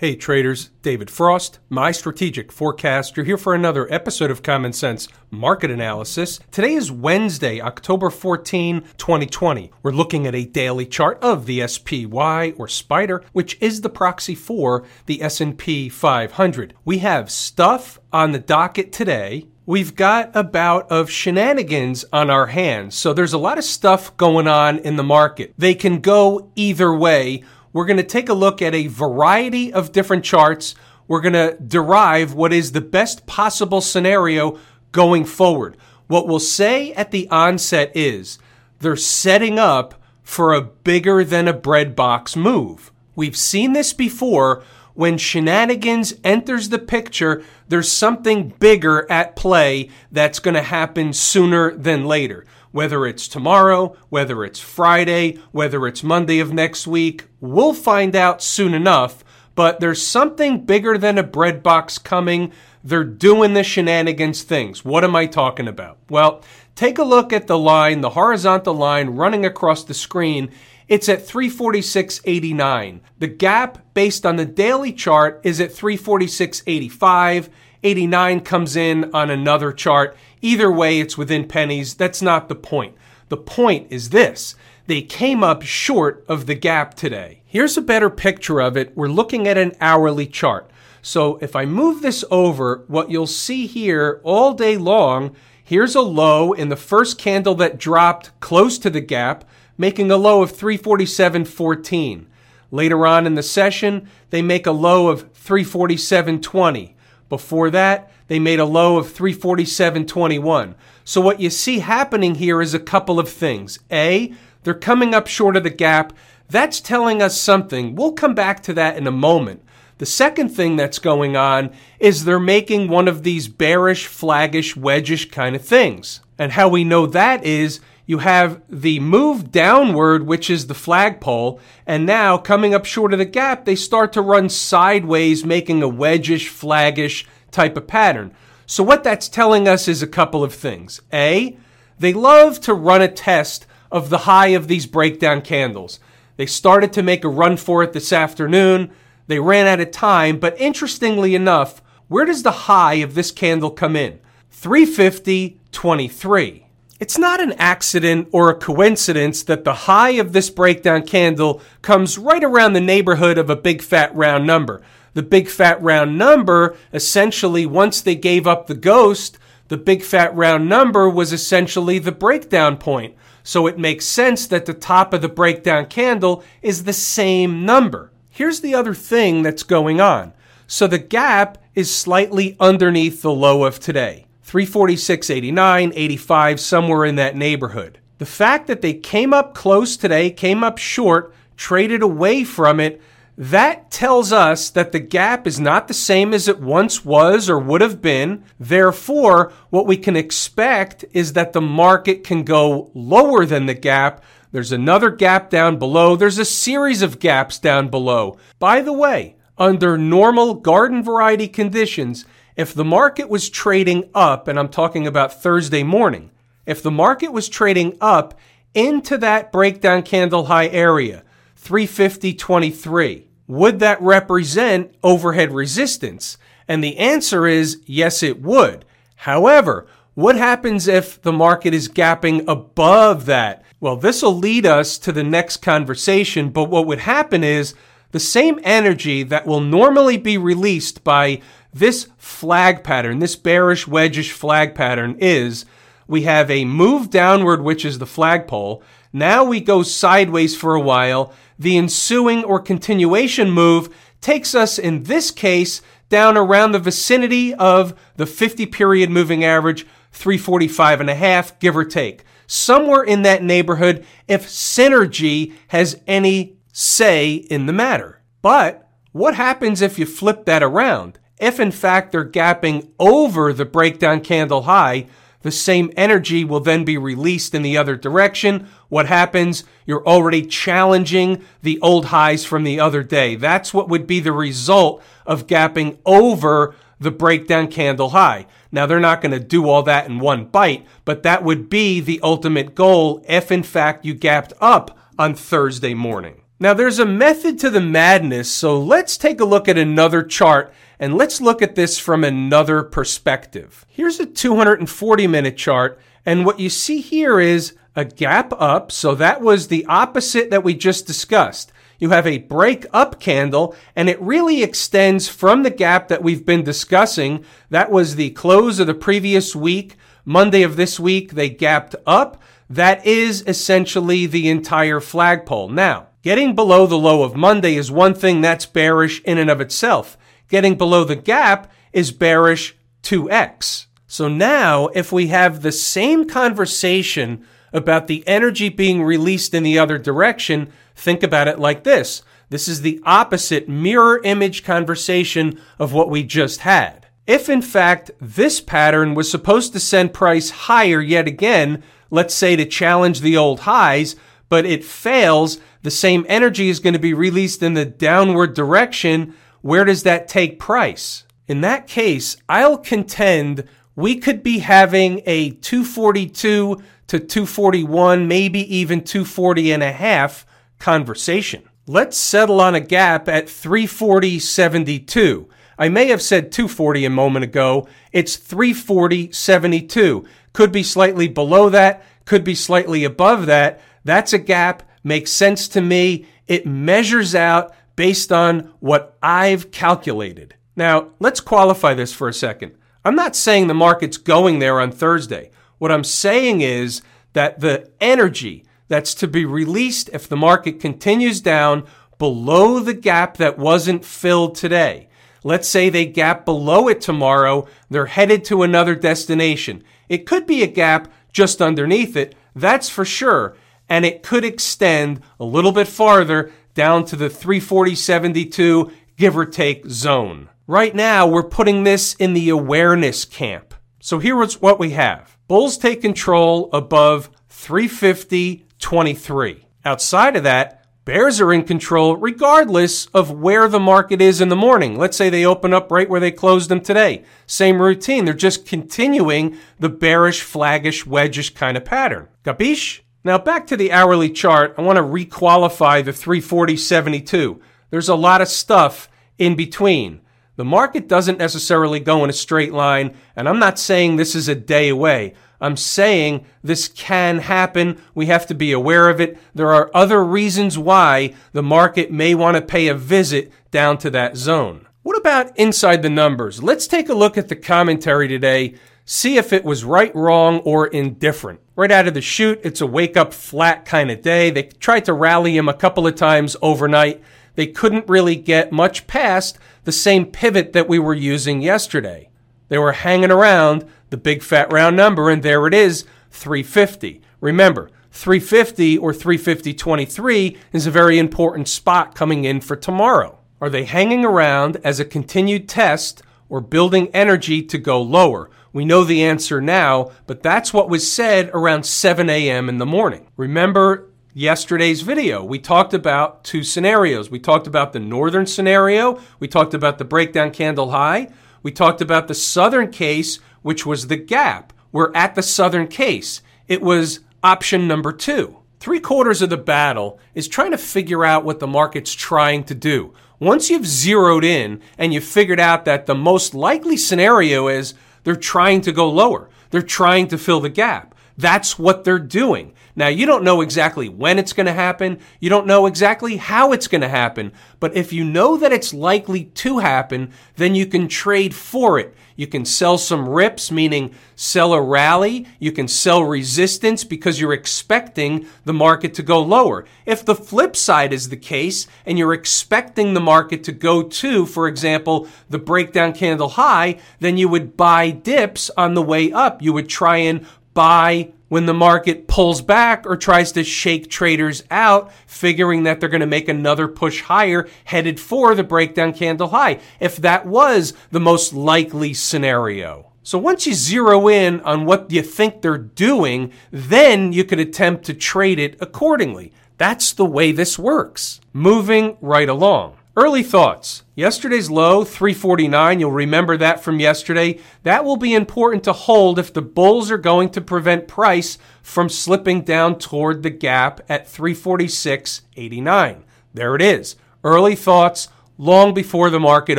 Hey traders, David Frost, my strategic forecaster, here for another episode of Common Sense Market Analysis. Today is Wednesday, October 14, 2020. We're looking at a daily chart of the SPY or SPDR, which is the proxy for the S&P 500. We have stuff on the docket today we've got a bout of shenanigans on our hands. So there's a lot of stuff going on in the market. They can go either way we're going to take a look at a variety of different charts. We're going to derive what is the best possible scenario going forward. What we'll say at the onset is they're setting up for a bigger than a bread box move. We've seen this before. When shenanigans enters the picture, there's something bigger at play that's going to happen sooner than later whether it's tomorrow, whether it's Friday, whether it's Monday of next week. We'll find out soon enough, but there's something bigger than a bread box coming. They're doing the shenanigans things. What am I talking about? Well, take a look at the line, the horizontal line running across the screen. It's at 346.89. The gap based on the daily chart is at 346.85. 89 comes in on another chart. Either way, it's within pennies. That's not the point. The point is this. They came up short of the gap today. Here's a better picture of it. We're looking at an hourly chart. So if I move this over, what you'll see here all day long, here's a low in the first candle that dropped close to the gap, making a low of 347.14. Later on in the session, they make a low of 347.20. Before that, they made a low of 347.21. So what you see happening here is a couple of things. A, they're coming up short of the gap. That's telling us something. We'll come back to that in a moment. The second thing that's going on is they're making one of these bearish, flaggish, wedgish kind of things. And how we know that is you have the move downward, which is the flagpole, and now coming up short of the gap, they start to run sideways, making a wedgish, flaggish type of pattern. So what that's telling us is a couple of things. A, they love to run a test of the high of these breakdown candles. They started to make a run for it this afternoon. They ran out of time, but interestingly enough, where does the high of this candle come in? 350.23. It's not an accident or a coincidence that the high of this breakdown candle comes right around the neighborhood of a big fat round number. The big fat round number, essentially, once they gave up the ghost, the big fat round number was essentially the breakdown point. So it makes sense that the top of the breakdown candle is the same number. Here's the other thing that's going on. So the gap is slightly underneath the low of today. 346, 89, 85, somewhere in that neighborhood. The fact that they came up close today, came up short, traded away from it, that tells us that the gap is not the same as it once was or would have been. Therefore, what we can expect is that the market can go lower than the gap. There's another gap down below. There's a series of gaps down below. By the way, under normal garden variety conditions, if the market was trading up, and I'm talking about Thursday morning, if the market was trading up into that breakdown candle high area, 350.23, would that represent overhead resistance? And the answer is yes, it would. However, what happens if the market is gapping above that? Well, this will lead us to the next conversation, but what would happen is the same energy that will normally be released by this flag pattern, this bearish wedgish flag pattern is we have a move downward, which is the flagpole. Now we go sideways for a while. The ensuing or continuation move takes us, in this case, down around the vicinity of the 50 period moving average, 345 and a half, give or take. Somewhere in that neighborhood, if synergy has any say in the matter. But what happens if you flip that around? If in fact they're gapping over the breakdown candle high, the same energy will then be released in the other direction. What happens? You're already challenging the old highs from the other day. That's what would be the result of gapping over the breakdown candle high. Now, they're not going to do all that in one bite, but that would be the ultimate goal if in fact you gapped up on Thursday morning. Now, there's a method to the madness, so let's take a look at another chart and let's look at this from another perspective. Here's a 240 minute chart, and what you see here is a gap up, so that was the opposite that we just discussed. You have a break up candle, and it really extends from the gap that we've been discussing. That was the close of the previous week. Monday of this week, they gapped up. That is essentially the entire flagpole. Now, Getting below the low of Monday is one thing that's bearish in and of itself. Getting below the gap is bearish 2x. So now, if we have the same conversation about the energy being released in the other direction, think about it like this. This is the opposite mirror image conversation of what we just had. If in fact this pattern was supposed to send price higher yet again, let's say to challenge the old highs, but it fails, the same energy is going to be released in the downward direction. Where does that take price? In that case, I'll contend we could be having a 242 to 241, maybe even 240 and a half conversation. Let's settle on a gap at 340.72. I may have said 240 a moment ago. It's 340.72. Could be slightly below that, could be slightly above that. That's a gap, makes sense to me. It measures out based on what I've calculated. Now, let's qualify this for a second. I'm not saying the market's going there on Thursday. What I'm saying is that the energy that's to be released if the market continues down below the gap that wasn't filled today. Let's say they gap below it tomorrow, they're headed to another destination. It could be a gap just underneath it, that's for sure and it could extend a little bit farther down to the 340.72 give or take zone. Right now, we're putting this in the awareness camp. So here's what we have. Bulls take control above 350.23. Outside of that, Bears are in control regardless of where the market is in the morning. Let's say they open up right where they closed them today. Same routine. They're just continuing the bearish, flaggish, wedgish kind of pattern. Capiche? Now back to the hourly chart, I want to requalify the 340.72. There's a lot of stuff in between. The market doesn't necessarily go in a straight line, and I'm not saying this is a day away. I'm saying this can happen. We have to be aware of it. There are other reasons why the market may want to pay a visit down to that zone. What about inside the numbers? Let's take a look at the commentary today see if it was right, wrong, or indifferent. Right out of the chute, it's a wake up flat kind of day. They tried to rally him a couple of times overnight. They couldn't really get much past the same pivot that we were using yesterday. They were hanging around the big fat round number, and there it is 350. Remember, 350 or 350.23 is a very important spot coming in for tomorrow. Are they hanging around as a continued test or building energy to go lower? We know the answer now, but that's what was said around 7 a.m. in the morning. Remember yesterday's video, we talked about two scenarios. We talked about the northern scenario, we talked about the breakdown candle high, we talked about the southern case, which was the gap. We're at the southern case. It was option number two. Three quarters of the battle is trying to figure out what the market's trying to do. Once you've zeroed in and you've figured out that the most likely scenario is they're trying to go lower. They're trying to fill the gap. That's what they're doing. Now, you don't know exactly when it's going to happen. You don't know exactly how it's going to happen. But if you know that it's likely to happen, then you can trade for it. You can sell some rips, meaning sell a rally. You can sell resistance because you're expecting the market to go lower. If the flip side is the case and you're expecting the market to go to, for example, the breakdown candle high, then you would buy dips on the way up. You would try and buy when the market pulls back or tries to shake traders out, figuring that they're going to make another push higher headed for the breakdown candle high, if that was the most likely scenario. So once you zero in on what you think they're doing, then you could attempt to trade it accordingly. That's the way this works. Moving right along. Early thoughts. Yesterday's low, 349, you'll remember that from yesterday. That will be important to hold if the bulls are going to prevent price from slipping down toward the gap at 346.89. There it is. Early thoughts long before the market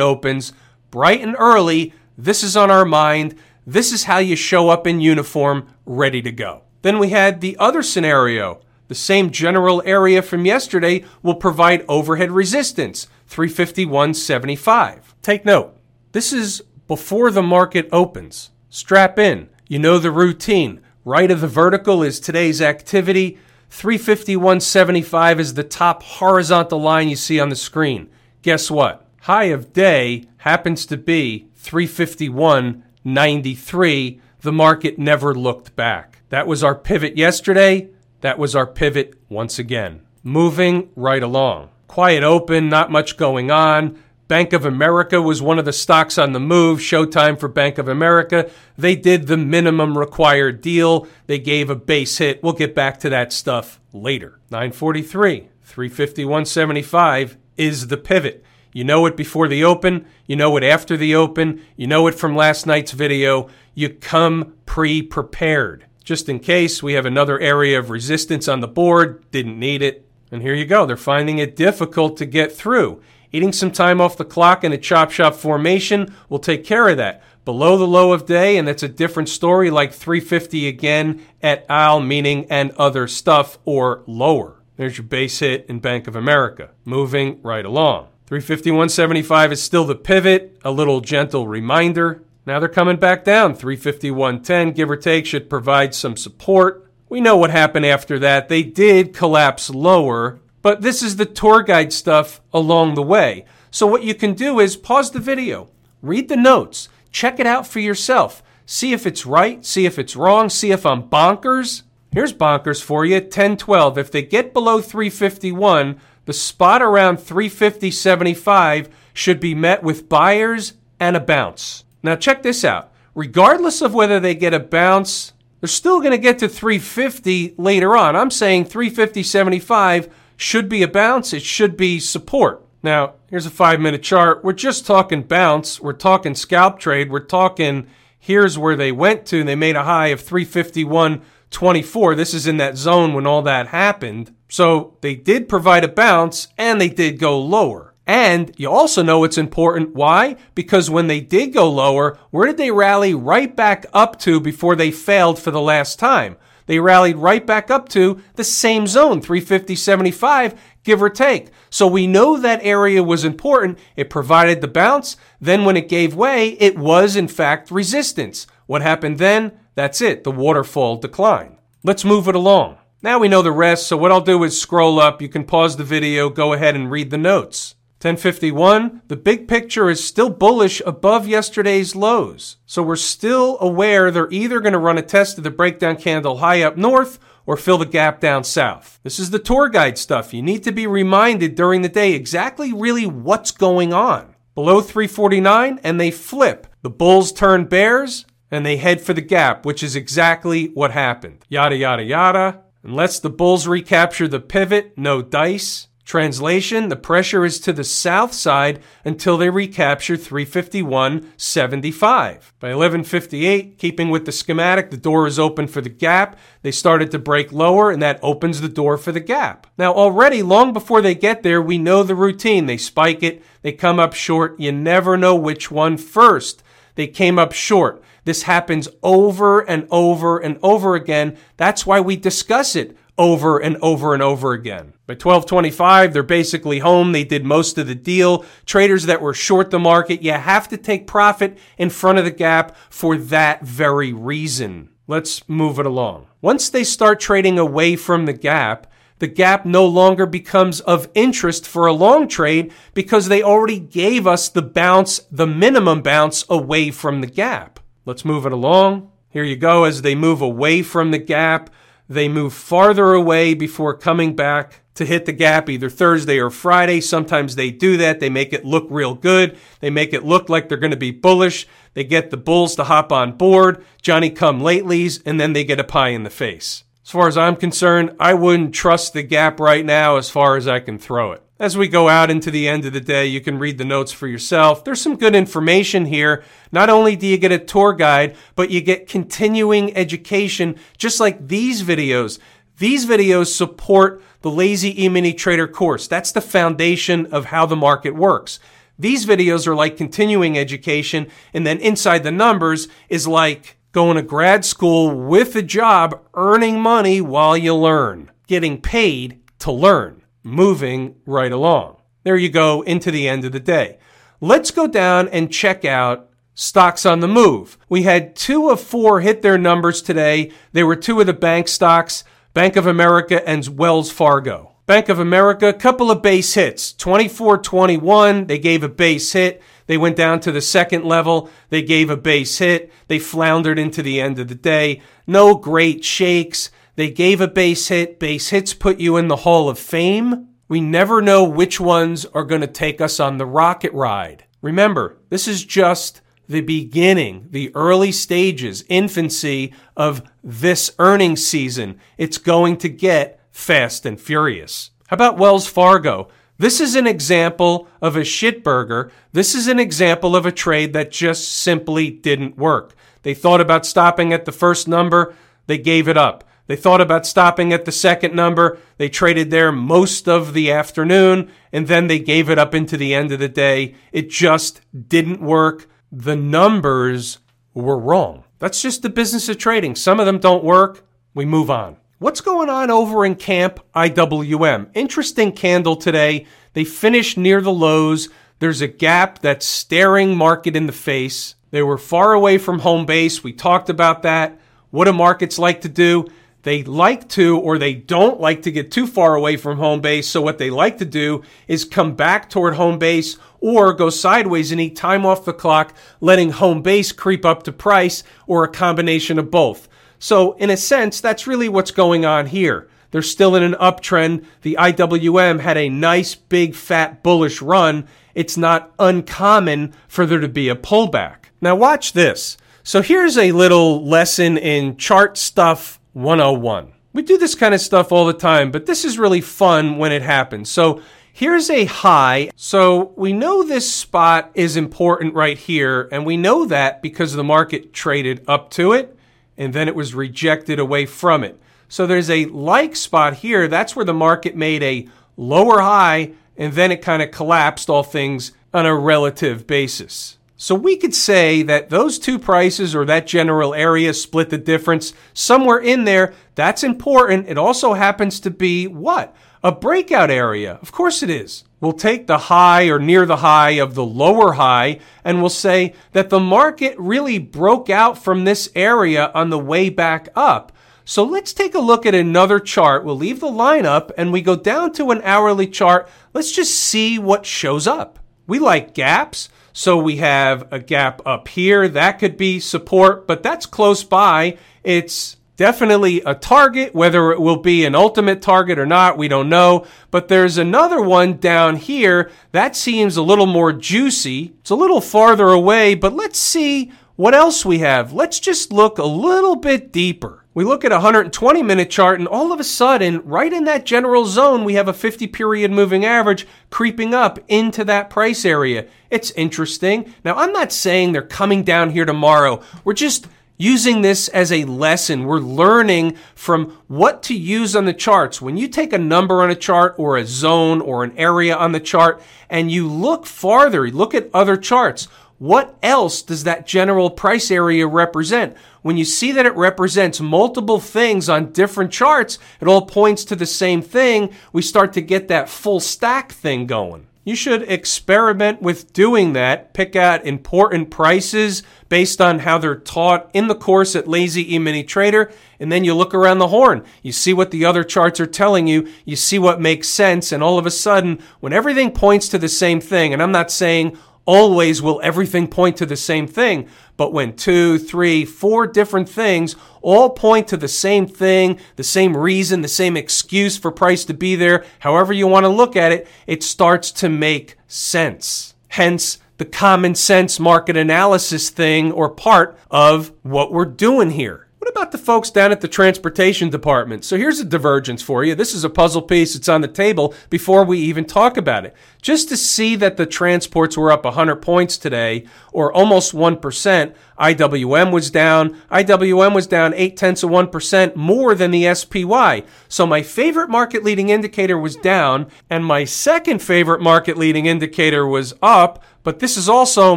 opens, bright and early. This is on our mind. This is how you show up in uniform, ready to go. Then we had the other scenario. The same general area from yesterday will provide overhead resistance, 351.75. Take note, this is before the market opens. Strap in. You know the routine. Right of the vertical is today's activity. 351.75 is the top horizontal line you see on the screen. Guess what? High of day happens to be 351.93. The market never looked back. That was our pivot yesterday. That was our pivot once again. Moving right along. Quiet open, not much going on. Bank of America was one of the stocks on the move. Showtime for Bank of America. They did the minimum required deal. They gave a base hit. We'll get back to that stuff later. 943, 351.75 is the pivot. You know it before the open. You know it after the open. You know it from last night's video. You come pre prepared. Just in case we have another area of resistance on the board, didn't need it. And here you go. They're finding it difficult to get through. Eating some time off the clock in a chop shop formation will take care of that. Below the low of day, and that's a different story, like 350 again at al, meaning and other stuff, or lower. There's your base hit in Bank of America. Moving right along. 351.75 is still the pivot, a little gentle reminder. Now they're coming back down. 351.10, give or take, should provide some support. We know what happened after that. They did collapse lower, but this is the tour guide stuff along the way. So what you can do is pause the video, read the notes, check it out for yourself. See if it's right, see if it's wrong, see if I'm bonkers. Here's bonkers for you 10 12. If they get below 351, the spot around 350.75 should be met with buyers and a bounce. Now, check this out. Regardless of whether they get a bounce, they're still going to get to 350 later on. I'm saying 350.75 should be a bounce, it should be support. Now, here's a five minute chart. We're just talking bounce, we're talking scalp trade, we're talking here's where they went to. They made a high of 351.24. This is in that zone when all that happened. So they did provide a bounce and they did go lower. And you also know it's important. Why? Because when they did go lower, where did they rally right back up to before they failed for the last time? They rallied right back up to the same zone, 350.75, give or take. So we know that area was important. It provided the bounce. Then when it gave way, it was in fact resistance. What happened then? That's it, the waterfall decline. Let's move it along. Now we know the rest, so what I'll do is scroll up. You can pause the video, go ahead and read the notes. 1051, the big picture is still bullish above yesterday's lows. So we're still aware they're either going to run a test of the breakdown candle high up north or fill the gap down south. This is the tour guide stuff. You need to be reminded during the day exactly really what's going on. Below 349 and they flip. The bulls turn bears and they head for the gap, which is exactly what happened. Yada, yada, yada. Unless the bulls recapture the pivot, no dice. Translation, the pressure is to the south side until they recapture 351.75. By 1158, keeping with the schematic, the door is open for the gap. They started to break lower and that opens the door for the gap. Now already, long before they get there, we know the routine. They spike it, they come up short. You never know which one first. They came up short. This happens over and over and over again. That's why we discuss it over and over and over again. By 1225, they're basically home. They did most of the deal. Traders that were short the market, you have to take profit in front of the gap for that very reason. Let's move it along. Once they start trading away from the gap, the gap no longer becomes of interest for a long trade because they already gave us the bounce, the minimum bounce away from the gap. Let's move it along. Here you go as they move away from the gap. They move farther away before coming back to hit the gap either Thursday or Friday. Sometimes they do that. They make it look real good. They make it look like they're going to be bullish. They get the bulls to hop on board, Johnny come latelys, and then they get a pie in the face. As far as I'm concerned, I wouldn't trust the gap right now as far as I can throw it. As we go out into the end of the day, you can read the notes for yourself. There's some good information here. Not only do you get a tour guide, but you get continuing education, just like these videos. These videos support the Lazy E-mini Trader course. That's the foundation of how the market works. These videos are like continuing education, and then inside the numbers is like going to grad school with a job, earning money while you learn, getting paid to learn, moving right along. There you go into the end of the day. Let's go down and check out stocks on the move. We had two of four hit their numbers today. They were two of the bank stocks, Bank of America and Wells Fargo. Bank of America, couple of base hits. 24-21, they gave a base hit. They went down to the second level. They gave a base hit. They floundered into the end of the day. No great shakes. They gave a base hit. Base hits put you in the Hall of Fame. We never know which ones are going to take us on the rocket ride. Remember, this is just the beginning, the early stages, infancy of this earnings season. It's going to get fast and furious. How about Wells Fargo? This is an example of a shitburger. This is an example of a trade that just simply didn't work. They thought about stopping at the first number, they gave it up. They thought about stopping at the second number. They traded there most of the afternoon and then they gave it up into the end of the day. It just didn't work. The numbers were wrong. That's just the business of trading. Some of them don't work. We move on. What's going on over in Camp IWM? Interesting candle today. They finished near the lows. There's a gap that's staring market in the face. They were far away from home base. We talked about that. What do markets like to do? They like to, or they don't like to get too far away from home base. So what they like to do is come back toward home base or go sideways and eat time off the clock, letting home base creep up to price or a combination of both. So in a sense, that's really what's going on here. They're still in an uptrend. The IWM had a nice big fat bullish run. It's not uncommon for there to be a pullback. Now watch this. So here's a little lesson in chart stuff 101. We do this kind of stuff all the time, but this is really fun when it happens. So here's a high. So we know this spot is important right here, and we know that because the market traded up to it and then it was rejected away from it. So there's a like spot here. That's where the market made a lower high and then it kind of collapsed, all things on a relative basis. So we could say that those two prices or that general area split the difference somewhere in there. That's important. It also happens to be what? A breakout area. Of course it is. We'll take the high or near the high of the lower high and we'll say that the market really broke out from this area on the way back up. So let's take a look at another chart. We'll leave the line up and we go down to an hourly chart. Let's just see what shows up. We like gaps. So we have a gap up here. That could be support, but that's close by. It's definitely a target. Whether it will be an ultimate target or not, we don't know. But there's another one down here that seems a little more juicy. It's a little farther away, but let's see what else we have. Let's just look a little bit deeper. We look at a 120 minute chart, and all of a sudden, right in that general zone, we have a 50 period moving average creeping up into that price area. It's interesting. Now, I'm not saying they're coming down here tomorrow. We're just using this as a lesson. We're learning from what to use on the charts. When you take a number on a chart or a zone or an area on the chart and you look farther, you look at other charts, what else does that general price area represent? When you see that it represents multiple things on different charts, it all points to the same thing. We start to get that full stack thing going. You should experiment with doing that. Pick out important prices based on how they're taught in the course at Lazy E-mini Trader, and then you look around the horn. You see what the other charts are telling you, you see what makes sense, and all of a sudden, when everything points to the same thing, and I'm not saying always will everything point to the same thing. But when two, three, four different things all point to the same thing, the same reason, the same excuse for price to be there, however you want to look at it, it starts to make sense. Hence, the common sense market analysis thing or part of what we're doing here. What about the folks down at the transportation department? So here's a divergence for you. This is a puzzle piece. It's on the table before we even talk about it. Just to see that the transports were up 100 points today, or almost 1%. IWM was down. IWM was down 8 tenths of 1% more than the SPY. So my favorite market leading indicator was down, and my second favorite market leading indicator was up. But this is also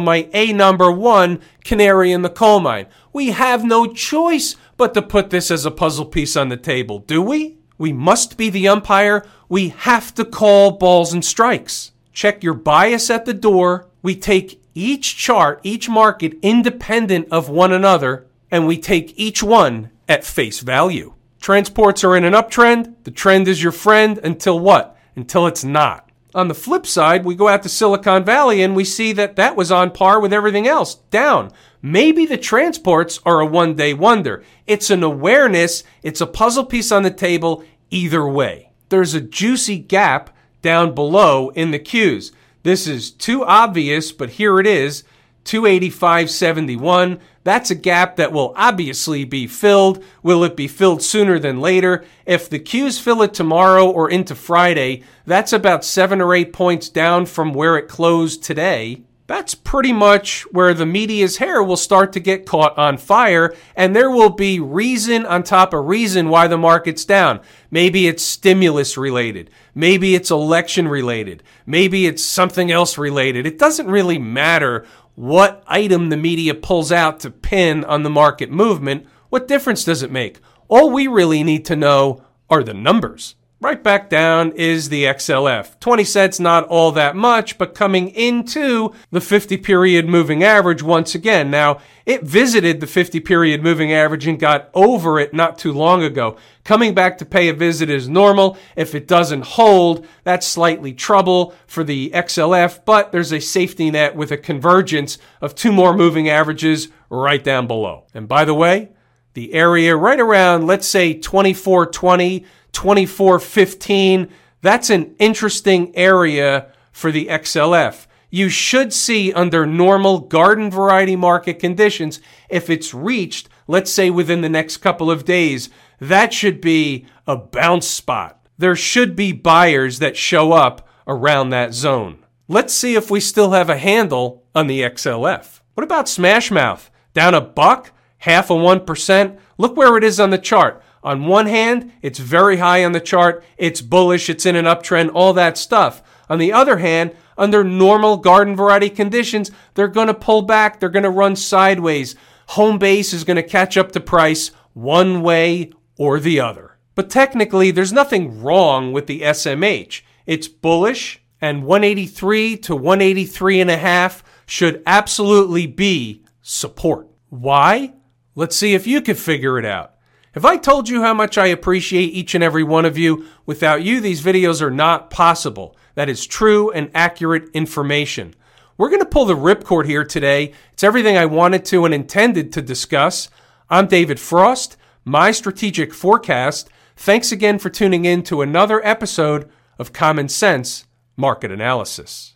my A number one canary in the coal mine. We have no choice but to put this as a puzzle piece on the table, do we? We must be the umpire. We have to call balls and strikes. Check your bias at the door. We take each chart, each market independent of one another, and we take each one at face value. Transports are in an uptrend. The trend is your friend until what? Until it's not. On the flip side, we go out to Silicon Valley and we see that that was on par with everything else, down. Maybe the transports are a one day wonder. It's an awareness, it's a puzzle piece on the table either way. There's a juicy gap down below in the Qs. This is too obvious, but here it is 285.71. That's a gap that will obviously be filled. Will it be filled sooner than later? If the Qs fill it tomorrow or into Friday, that's about seven or eight points down from where it closed today. That's pretty much where the media's hair will start to get caught on fire, and there will be reason on top of reason why the market's down. Maybe it's stimulus related. Maybe it's election related. Maybe it's something else related. It doesn't really matter what item the media pulls out to pin on the market movement, what difference does it make? All we really need to know are the numbers. Right back down is the XLF. 20 cents, not all that much, but coming into the 50 period moving average once again. Now, it visited the 50 period moving average and got over it not too long ago. Coming back to pay a visit is normal. If it doesn't hold, that's slightly trouble for the XLF, but there's a safety net with a convergence of two more moving averages right down below. And by the way, the area right around, let's say 2420 2415. That's an interesting area for the XLF. You should see under normal garden variety market conditions, if it's reached, let's say within the next couple of days, that should be a bounce spot. There should be buyers that show up around that zone. Let's see if we still have a handle on the XLF. What about Smashmouth? Down a buck? Half a 1%? Look where it is on the chart. On one hand, it's very high on the chart, it's bullish, it's in an uptrend, all that stuff. On the other hand, under normal garden variety conditions, they're going to pull back, they're going to run sideways. Home base is going to catch up to price one way or the other. But technically, there's nothing wrong with the SMH. It's bullish, and 183 to 183 and a half should absolutely be support. Why? Let's see if you can figure it out. If I told you how much I appreciate each and every one of you, without you, these videos are not possible. That is true and accurate information. We're going to pull the ripcord here today. It's everything I wanted to and intended to discuss. I'm David Frost, my strategic forecast. Thanks again for tuning in to another episode of Common Sense Market Analysis.